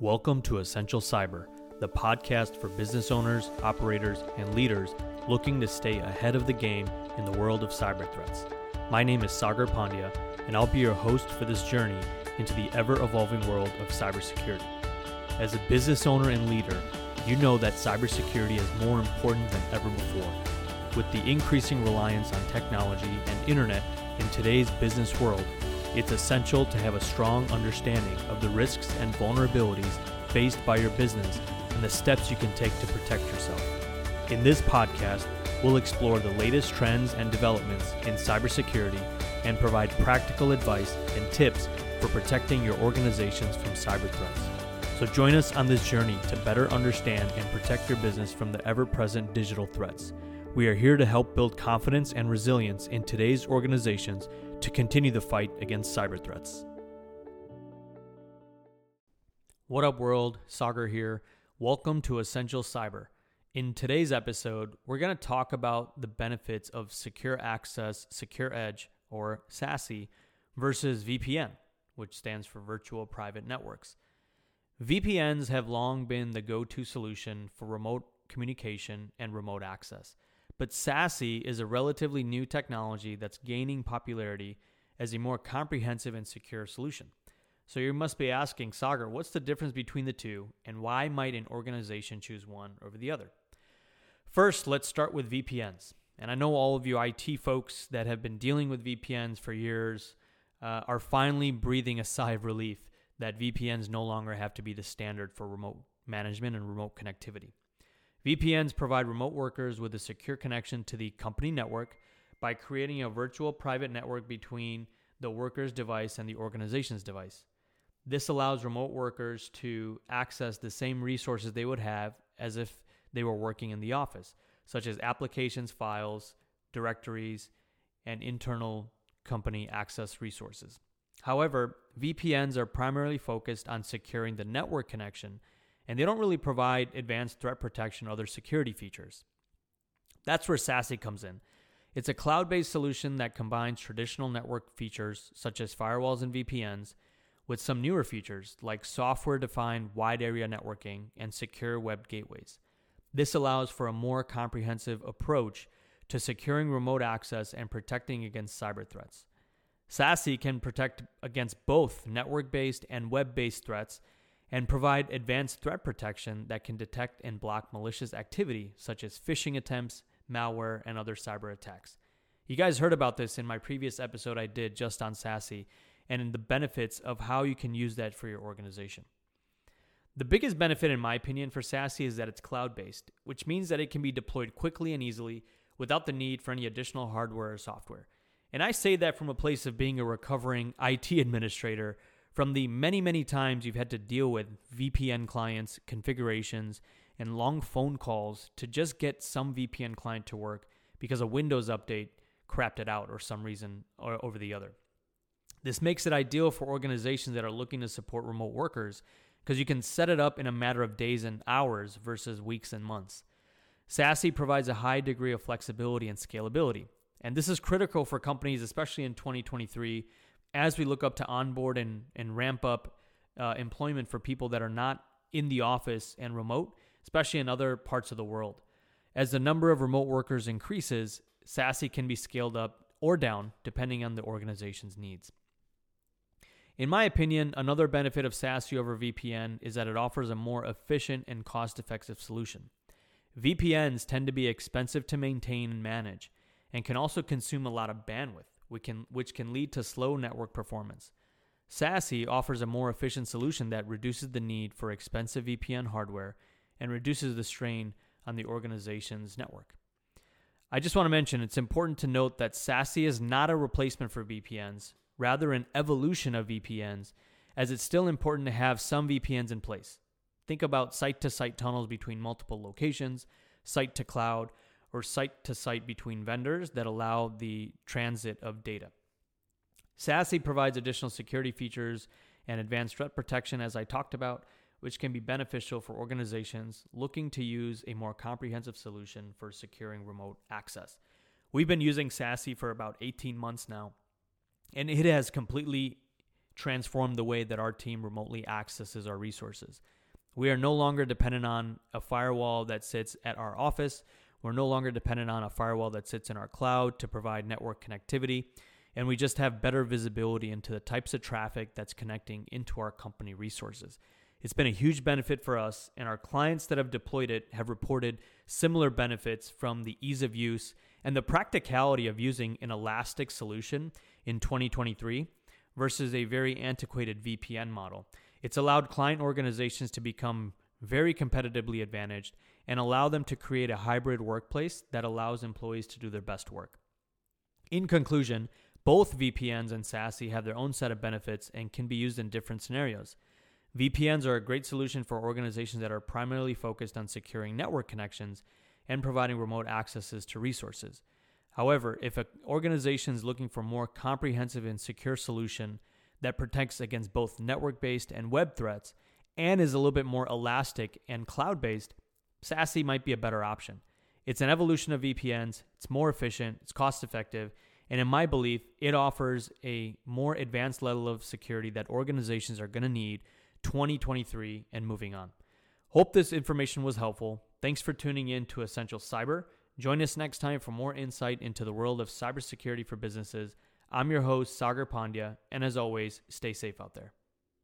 Welcome to Essential Cyber, the podcast for business owners, operators, and leaders looking to stay ahead of the game in the world of cyber threats. My name is Sagar Pandya, and I'll be your host for this journey into the ever evolving world of cybersecurity. As a business owner and leader, you know that cybersecurity is more important than ever before. With the increasing reliance on technology and internet in today's business world, it's essential to have a strong understanding of the risks and vulnerabilities faced by your business and the steps you can take to protect yourself. In this podcast, we'll explore the latest trends and developments in cybersecurity and provide practical advice and tips for protecting your organizations from cyber threats. So join us on this journey to better understand and protect your business from the ever present digital threats. We are here to help build confidence and resilience in today's organizations to continue the fight against cyber threats. What up, world? Sagar here. Welcome to Essential Cyber. In today's episode, we're going to talk about the benefits of Secure Access, Secure Edge, or SASE, versus VPN, which stands for Virtual Private Networks. VPNs have long been the go to solution for remote communication and remote access. But SASE is a relatively new technology that's gaining popularity as a more comprehensive and secure solution. So you must be asking, Sagar, what's the difference between the two and why might an organization choose one over the other? First, let's start with VPNs. And I know all of you IT folks that have been dealing with VPNs for years uh, are finally breathing a sigh of relief that VPNs no longer have to be the standard for remote management and remote connectivity. VPNs provide remote workers with a secure connection to the company network by creating a virtual private network between the worker's device and the organization's device. This allows remote workers to access the same resources they would have as if they were working in the office, such as applications, files, directories, and internal company access resources. However, VPNs are primarily focused on securing the network connection and they don't really provide advanced threat protection or other security features. That's where SASE comes in. It's a cloud based solution that combines traditional network features such as firewalls and VPNs with some newer features like software defined wide area networking and secure web gateways. This allows for a more comprehensive approach to securing remote access and protecting against cyber threats. SASE can protect against both network based and web based threats and provide advanced threat protection that can detect and block malicious activity such as phishing attempts, malware, and other cyber attacks. You guys heard about this in my previous episode I did just on SASE and in the benefits of how you can use that for your organization. The biggest benefit, in my opinion, for SASE is that it's cloud based, which means that it can be deployed quickly and easily without the need for any additional hardware or software. And I say that from a place of being a recovering IT administrator from the many, many times you've had to deal with VPN clients, configurations, and long phone calls to just get some VPN client to work because a Windows update crapped it out or some reason or over the other. This makes it ideal for organizations that are looking to support remote workers because you can set it up in a matter of days and hours versus weeks and months. SASE provides a high degree of flexibility and scalability. And this is critical for companies, especially in 2023, as we look up to onboard and, and ramp up uh, employment for people that are not in the office and remote, especially in other parts of the world. As the number of remote workers increases, SASE can be scaled up or down depending on the organization's needs. In my opinion, another benefit of SASE over VPN is that it offers a more efficient and cost effective solution. VPNs tend to be expensive to maintain and manage and can also consume a lot of bandwidth which can, which can lead to slow network performance. SASE offers a more efficient solution that reduces the need for expensive VPN hardware and reduces the strain on the organization's network. I just want to mention it's important to note that SASE is not a replacement for VPNs, rather, an evolution of VPNs, as it's still important to have some VPNs in place. Think about site to site tunnels between multiple locations, site to cloud, or site to site between vendors that allow the transit of data. SASE provides additional security features and advanced threat protection, as I talked about, which can be beneficial for organizations looking to use a more comprehensive solution for securing remote access. We've been using SASE for about 18 months now, and it has completely transformed the way that our team remotely accesses our resources. We are no longer dependent on a firewall that sits at our office. We're no longer dependent on a firewall that sits in our cloud to provide network connectivity. And we just have better visibility into the types of traffic that's connecting into our company resources. It's been a huge benefit for us, and our clients that have deployed it have reported similar benefits from the ease of use and the practicality of using an elastic solution in 2023 versus a very antiquated VPN model. It's allowed client organizations to become very competitively advantaged and allow them to create a hybrid workplace that allows employees to do their best work. In conclusion, both VPNs and SASE have their own set of benefits and can be used in different scenarios. VPNs are a great solution for organizations that are primarily focused on securing network connections and providing remote accesses to resources. However, if an organization is looking for a more comprehensive and secure solution that protects against both network-based and web threats and is a little bit more elastic and cloud-based, SASE might be a better option. It's an evolution of VPNs, it's more efficient, it's cost-effective, and in my belief, it offers a more advanced level of security that organizations are going to need 2023 and moving on. Hope this information was helpful. Thanks for tuning in to Essential Cyber. Join us next time for more insight into the world of cybersecurity for businesses. I'm your host, Sagar Pandya, and as always, stay safe out there.